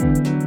you